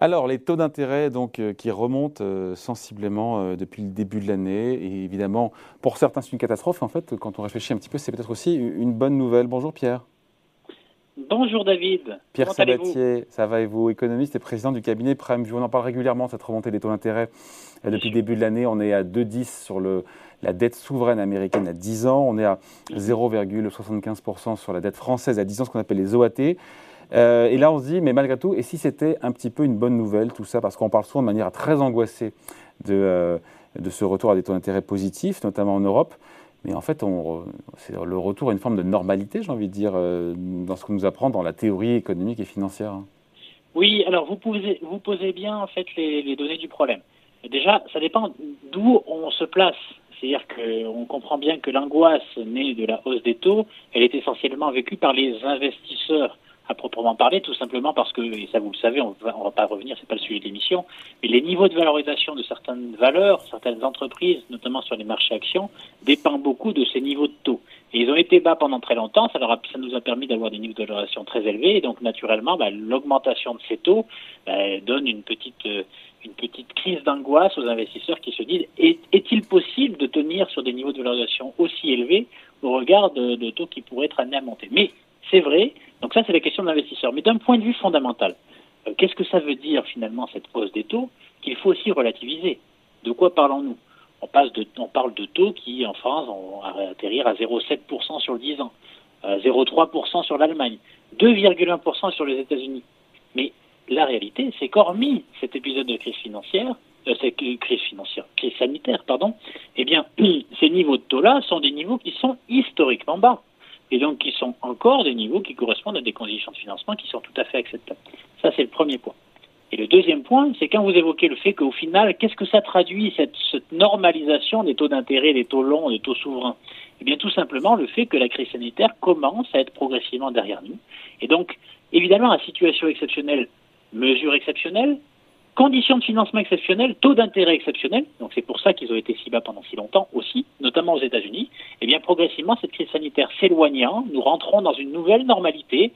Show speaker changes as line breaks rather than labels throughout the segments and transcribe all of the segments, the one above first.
Alors, les taux d'intérêt donc euh, qui remontent euh, sensiblement euh, depuis le début de l'année, et évidemment, pour certains, c'est une catastrophe. En fait, quand on réfléchit un petit peu, c'est peut-être aussi une bonne nouvelle. Bonjour Pierre.
Bonjour David.
Pierre Sabatier, ça va et vous, économiste et président du cabinet PrimeView. On en parle régulièrement, cette remontée des taux d'intérêt. Depuis le début de l'année, on est à 2,10 sur le, la dette souveraine américaine à 10 ans. On est à 0,75% sur la dette française à 10 ans, ce qu'on appelle les OAT. Euh, et là, on se dit, mais malgré tout, et si c'était un petit peu une bonne nouvelle, tout ça, parce qu'on parle souvent de manière très angoissée de, euh, ce retour à des taux d'intérêt positifs, notamment en Europe. Mais en fait, c'est le retour à une forme de normalité, j'ai envie de dire, euh, dans ce qu'on nous apprend dans la théorie économique et financière.
Oui, alors vous posez, bien en fait les données du problème. Déjà, ça dépend d'où on se place. C'est-à-dire qu'on comprend bien que l'angoisse née de la hausse des taux, elle est essentiellement vécue par les investisseurs à proprement parler, tout simplement parce que, et ça vous le savez, on ne va pas revenir, c'est pas le sujet de l'émission, mais les niveaux de valorisation de certaines valeurs, certaines entreprises, notamment sur les marchés actions, dépendent beaucoup de ces niveaux de taux. Et ils ont été bas pendant très longtemps, ça, leur a, ça nous a permis d'avoir des niveaux de valorisation très élevés, et donc naturellement, bah, l'augmentation de ces taux bah, donne une petite, euh, une petite crise d'angoisse aux investisseurs qui se disent est-il possible de tenir sur des niveaux de valorisation aussi élevés au regard de, de taux qui pourraient être amenés à monter? Mais c'est vrai, donc ça, c'est la question de l'investisseur. Mais d'un point de vue fondamental, euh, qu'est-ce que ça veut dire finalement cette hausse des taux qu'il faut aussi relativiser? De quoi parlons-nous? On, parle de taux qui, en France, vont atterrir à 0,7% sur le 10 ans, 0,3% sur l'Allemagne, 2,1% sur les États-Unis. Mais la réalité, c'est qu'hormis cet épisode de crise financière, euh, crise crise sanitaire, pardon, eh bien, ces niveaux de taux-là sont des niveaux qui sont historiquement bas et donc qui sont encore des niveaux qui correspondent à des conditions de financement qui sont tout à fait acceptables. Ça, c'est le premier point. Et le deuxième point, c'est quand vous évoquez le fait qu'au final, qu'est-ce que ça traduit, cette, normalisation des taux d'intérêt, des taux longs, des taux souverains? Eh bien, tout simplement le fait que la crise sanitaire commence à être progressivement derrière nous. Et donc, évidemment, la situation exceptionnelle, mesure exceptionnelle, Conditions de financement exceptionnelles, taux d'intérêt exceptionnel, donc c'est pour ça qu'ils ont été si bas pendant si longtemps aussi, notamment aux États-Unis, et eh bien progressivement cette crise sanitaire s'éloignant, nous rentrons dans une nouvelle normalité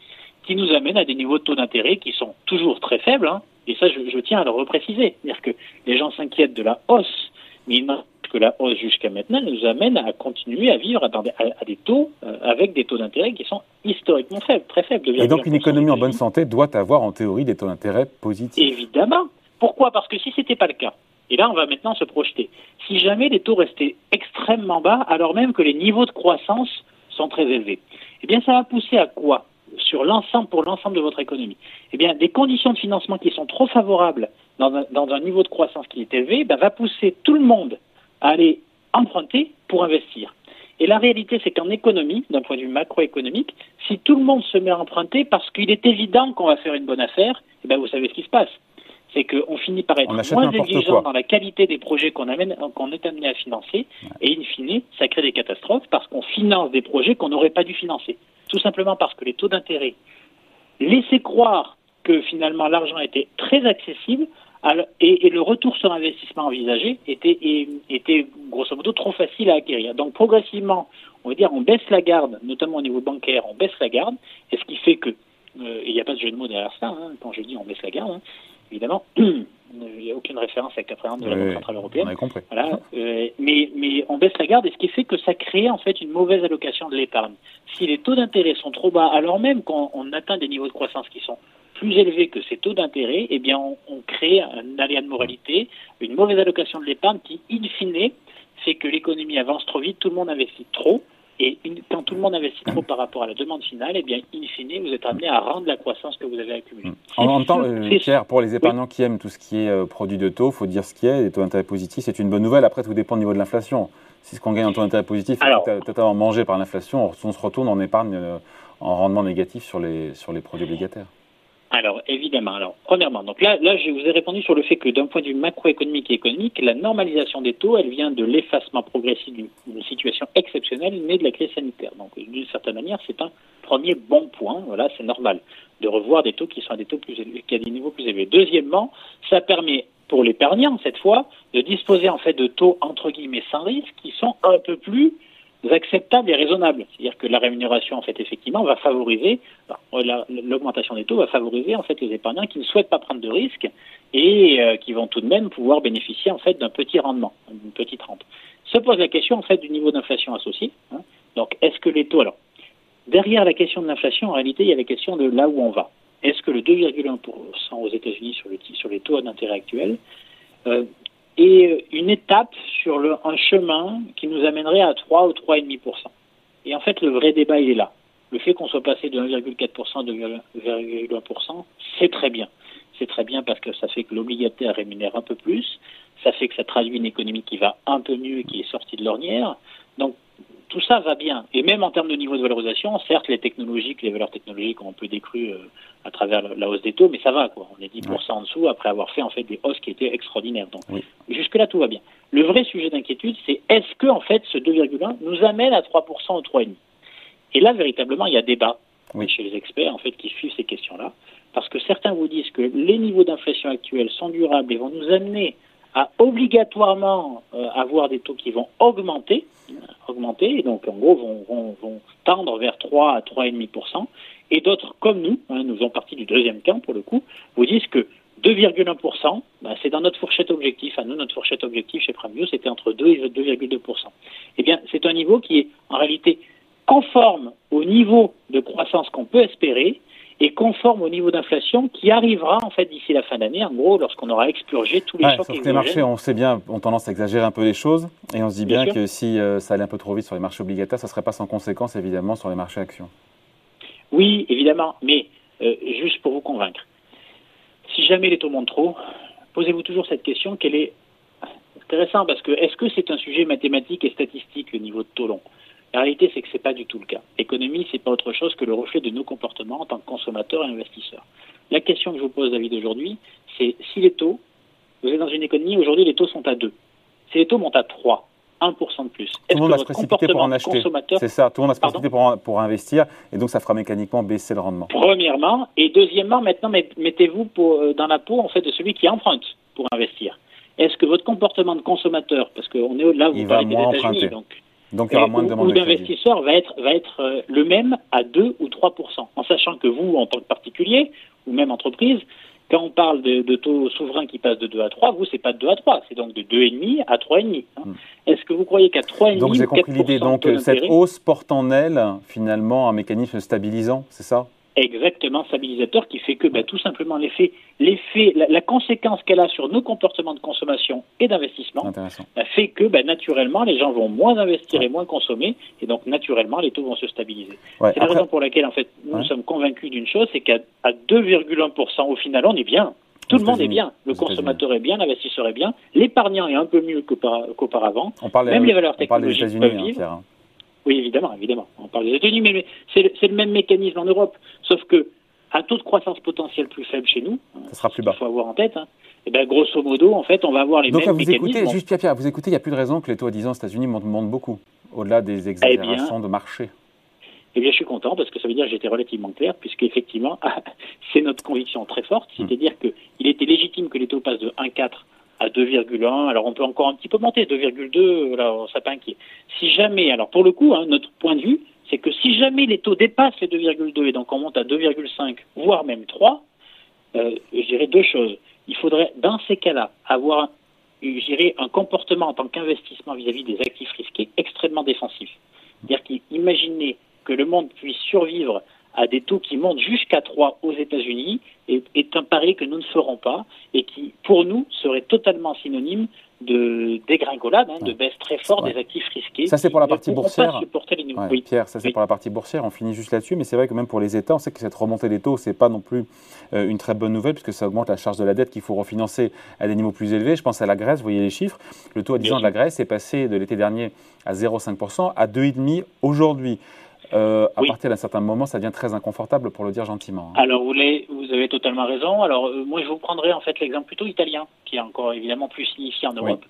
qui nous amène à des niveaux de taux d'intérêt qui sont toujours très faibles, hein, et ça je, tiens à le repréciser, c'est-à-dire que les gens s'inquiètent de la hausse, mais ils que la hausse jusqu'à maintenant nous amène à continuer à vivre à, des taux euh, avec des taux d'intérêt qui sont historiquement faibles, très faibles.
Et donc une économie en bonne santé doit avoir en théorie des taux d'intérêt positifs.
Évidemment, pourquoi Parce que si ce n'était pas le cas, et là on va maintenant se projeter, si jamais les taux restaient extrêmement bas, alors même que les niveaux de croissance sont très élevés, eh bien ça va pousser à quoi sur l'ensemble pour l'ensemble de votre économie. Eh bien, des conditions de financement qui sont trop favorables dans un, niveau de croissance qui est élevé, ben, va pousser tout le monde à aller emprunter pour investir. Et la réalité, c'est qu'en économie, d'un point de vue macroéconomique, si tout le monde se met à emprunter parce qu'il est évident qu'on va faire une bonne affaire, eh bien, vous savez ce qui se passe c'est qu'on finit par être moins exigeant dans la qualité des projets qu'on qu'on est amené à financer, et in fine, ça crée des catastrophes parce qu'on finance des projets qu'on n'aurait pas dû financer. Tout simplement parce que les taux d'intérêt laissaient croire que finalement l'argent était très accessible et, le retour sur investissement envisagé était, était grosso modo trop facile à acquérir. Donc progressivement, on va dire, on baisse la garde, notamment au niveau bancaire, on baisse la garde, et ce qui fait que, euh, il n'y a pas de jeu de mots derrière ça, hein, quand je dis on baisse la garde, hein, évidemment. Il n'y a aucune référence avec la présidente de la Banque Centrale Européenne.
On a compris.
Voilà. Euh, mais, mais on baisse la garde, et ce qui fait que ça crée en fait une mauvaise allocation de l'épargne. Si les taux d'intérêt sont trop bas, alors même qu'on atteint des niveaux de croissance qui sont plus élevés que ces taux d'intérêt, eh bien, on, on, crée un aléa de moralité, une mauvaise allocation de l'épargne qui, in fine, fait que l'économie avance trop vite, tout le monde investit trop, et quand tout le monde investit trop par rapport à la demande finale, eh bien, in fine, vous êtes amené à rendre la croissance que vous avez accumulée. Mmh.
En même temps, euh, Pierre, pour les épargnants qui aiment tout ce qui est euh, produit de taux, il faut dire ce qui est, les taux d'intérêt positifs, c'est une bonne nouvelle. Après, tout dépend du niveau de l'inflation. Si ce qu'on gagne en taux d'intérêt positif est totalement mangé par l'inflation, on se retourne en épargne euh, en rendement négatif sur les, sur les produits obligataires.
Alors, évidemment. Alors, premièrement, donc là, là, je vous ai répondu sur le fait que d'un point de vue macroéconomique et économique, la normalisation des taux, elle vient de l'effacement progressif exceptionnelle née de la crise sanitaire. Donc, d'une certaine manière, c'est un premier bon point. Voilà, c'est normal de revoir des taux qui sont à des taux plus élevés, qui à des niveaux plus élevés. Deuxièmement, ça permet pour l'épargnant, cette fois, de disposer en fait de taux entre guillemets sans risque qui sont un peu plus acceptables et raisonnables. C'est-à-dire que la rémunération, en fait, effectivement, va favoriser, l'augmentation des taux va favoriser, en fait, les épargnants qui ne souhaitent pas prendre de risques et euh, qui vont tout de même pouvoir bénéficier, en fait, d'un petit rendement, d'une petite rente. Se pose la question, en fait, du niveau d'inflation associé. Hein. Donc, est-ce que les taux, alors, derrière la question de l'inflation, en réalité, il y a la question de là où on va. Est-ce que le 2,1% aux États-Unis sur, sur les taux d'intérêt actuels euh, est une étape sur le, un chemin qui nous amènerait à 3 ou 3,5%. Et en fait, le vrai débat, il est là. Le fait qu'on soit passé de 1,4% à 2,1%, c'est très bien. C'est très bien parce que ça fait que l'obligataire rémunère un peu plus, ça fait que ça traduit une économie qui va un peu mieux et qui est sortie de l'ornière. Donc tout ça va bien. Et même en termes de niveau de valorisation, certes, les technologiques, les valeurs technologiques ont un peu décru euh, à travers la hausse des taux, mais ça va, quoi. On est 10% en dessous après avoir fait, en fait, des hausses qui étaient extraordinaires. Donc, jusque-là, tout va bien. Le vrai sujet d'inquiétude, c'est est-ce que, en fait, ce 2,1 nous amène à 3% ou 3,5 Et là, véritablement, il y a débat chez les experts, en fait, qui suivent ces questions-là. Parce que certains vous disent que les niveaux d'inflation actuels sont durables et vont nous amener à obligatoirement euh, avoir des taux qui vont augmenter, augmenter, et donc en gros vont, tendre vers 3 à 3,5%, et d'autres comme nous, hein, nous faisons partie du deuxième camp pour le coup, vous disent que 2,1%, bah, c'est dans notre fourchette objectif. À nous, notre fourchette objectif chez Premium, c'était entre 2 et 2,2%. Eh bien, c'est un niveau qui est en réalité conforme au niveau de croissance qu'on peut espérer, et conforme au niveau d'inflation qui arrivera en fait d'ici la fin d'année, en gros, lorsqu'on aura expurgé tous les chocs
Les marchés, on sait bien, ont tendance à exagérer un peu les choses, et on se dit bien, que si euh, ça allait un peu trop vite sur les marchés obligataires, ça ne serait pas sans conséquence évidemment sur les marchés actions.
Oui, évidemment, mais euh, juste pour vous convaincre, si jamais les taux montent trop, posez-vous toujours cette question quelle est intéressant parce que est-ce que c'est un sujet mathématique et statistique le niveau de taux long? La réalité, c'est que ce n'est pas du tout le cas. L'économie, ce n'est pas autre chose que le reflet de nos comportements en tant que consommateurs et investisseurs. La question que je vous pose, David, aujourd'hui, c'est si les taux, vous êtes dans une économie, aujourd'hui, les taux sont à 2. Si les taux montent à 3, 1% de plus.
Tout le monde va se précipiter pour en acheter. C'est ça, tout le monde va se précipiter pour, pour, investir et donc ça fera mécaniquement baisser le rendement.
Premièrement. Et deuxièmement, maintenant, mettez-vous euh, dans la peau en fait, de celui qui emprunte pour investir. Est-ce que votre comportement de consommateur, parce qu'on est là, vous
Il parlez des États-Unis, donc donc il y aura moins de demande.
Ou d'investisseurs va être, va être euh, le même à 2 ou 3% en sachant que vous, en tant que particulier, ou même entreprise, quand on parle de, taux souverains qui passent de 2 à 3, vous, c'est pas de 2 à 3, c'est donc de 2,5 à 3,5. Hein. Hmm. Est-ce que vous croyez qu'à 3,5
Donc j'ai compris l'idée. Donc cette hausse porte en elle, finalement, un mécanisme stabilisant, c'est ça?
Exactement stabilisateur qui fait que bah, tout simplement l'effet, l'effet, la, conséquence qu'elle a sur nos comportements de consommation et d'investissement bah, fait que bah, naturellement les gens vont moins investir et moins consommer et donc naturellement les taux vont se stabiliser. c'est la raison pour laquelle en fait nous sommes convaincus d'une chose, c'est qu'à 2,1% au final on est bien. Tout le monde est bien. Le consommateur est bien, l'investisseur est bien, l'épargnant est un peu mieux qu'auparavant. Même les valeurs technologiques peuvent hein, vivre. Oui, évidemment, évidemment. On parle des États-Unis, mais, c'est le, même mécanisme en Europe, sauf que un taux de croissance potentielle plus faible chez nous,
ça sera plus bas.
Il faut avoir en tête. Hein, et ben, grosso modo, en fait, on va avoir les
Donc,
mêmes
vous
mécanismes.
Écoutez, juste Pierre, Pierre, vous écoutez, il n'y a plus de raison que les taux à 10 ans aux États-Unis montent, beaucoup, au-delà des exagérations de marché.
Eh bien, je suis content parce que ça veut dire que j'étais relativement clair, puisque effectivement, c'est notre conviction très forte, hmm. c'est-à-dire qu'il était légitime que les taux passent de 1,4 à 2,1. Alors on peut encore un petit peu monter, 2,2, là, on pas inquiet. Si jamais, alors pour le coup, hein, notre point de vue, c'est que si jamais les taux dépassent les 2,2 et donc on monte à 2,5, voire même 3, euh, je dirais deux choses. Il faudrait, dans ces cas-là, avoir, je un comportement en tant qu'investissement vis-à-vis des actifs risqués extrêmement défensif. C'est-à-dire qu'imaginer que le monde puisse survivre à des taux qui montent jusqu'à 3 aux États-Unis est, est, pari que nous ne ferons pas et qui, pour nous, serait totalement synonyme de dégringolade, hein, de baisse très forte des actifs risqués.
Ça, c'est pour la partie boursière. oui. Pierre, ça, c'est pour la partie boursière. On finit juste là-dessus, mais c'est vrai que même pour les États, on sait que cette remontée des taux, c'est pas non plus euh, une très bonne nouvelle, puisque ça augmente la charge de la dette qu'il faut refinancer à des niveaux plus élevés. Je pense à la Grèce, vous voyez les chiffres. Le taux à 10 ans de la Grèce est passé de l'été dernier à 0,5% à 2,5% aujourd'hui. Euh, à partir d'un certain moment, ça devient très inconfortable pour le dire gentiment.
Hein. Alors, vous, vous, avez totalement raison. Alors, euh, moi, je vous prendrai en fait l'exemple plutôt italien, qui est encore évidemment plus signifiant en Europe.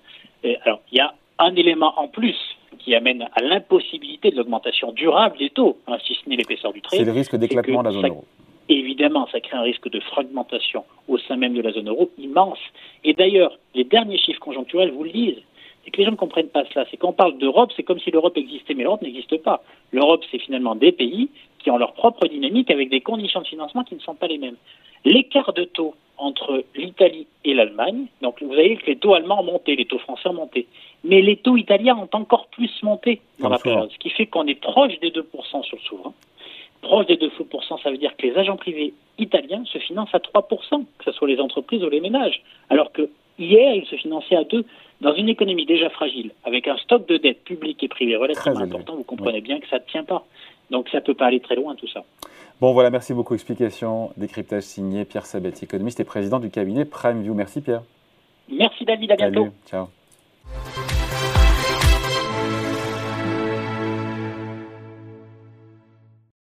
alors, il y a un élément en plus qui amène à l'impossibilité de l'augmentation durable des taux, hein, si ce n'est l'épaisseur du trait.
C'est le risque d'éclatement de la zone euro.
Évidemment, ça crée un risque de fragmentation au sein même de la zone euro immense. Et d'ailleurs, les derniers chiffres conjoncturels vous le disent et que les gens ne comprennent pas cela. C'est qu'on parle d'Europe, c'est comme si l'Europe existait, mais l'Europe n'existe pas. L'Europe, c'est finalement des pays qui ont leur propre dynamique avec des conditions de financement qui ne sont pas les mêmes. L'écart de taux entre l'Italie et l'Allemagne, donc vous voyez que les taux allemands ont monté, les taux français ont monté, mais les taux italiens ont encore plus monté dans la période, ce qui fait qu'on est proche des 2% sur le souverain. Proche des 2%, ça veut dire que les agents privés italiens se financent à 3%, que ce soit les entreprises ou les ménages, alors que hier, ils se finançaient à 2%. Dans une économie déjà fragile, avec un stock de dettes publiques et privées relativement important, vous comprenez bien que ça ne tient pas. Donc ça ne peut pas aller très loin tout ça.
Bon voilà, merci beaucoup. Explication, décryptage signé Pierre Sabatier, économiste et président du cabinet PrimeView. Merci Pierre.
Merci David, à bientôt.
Ciao.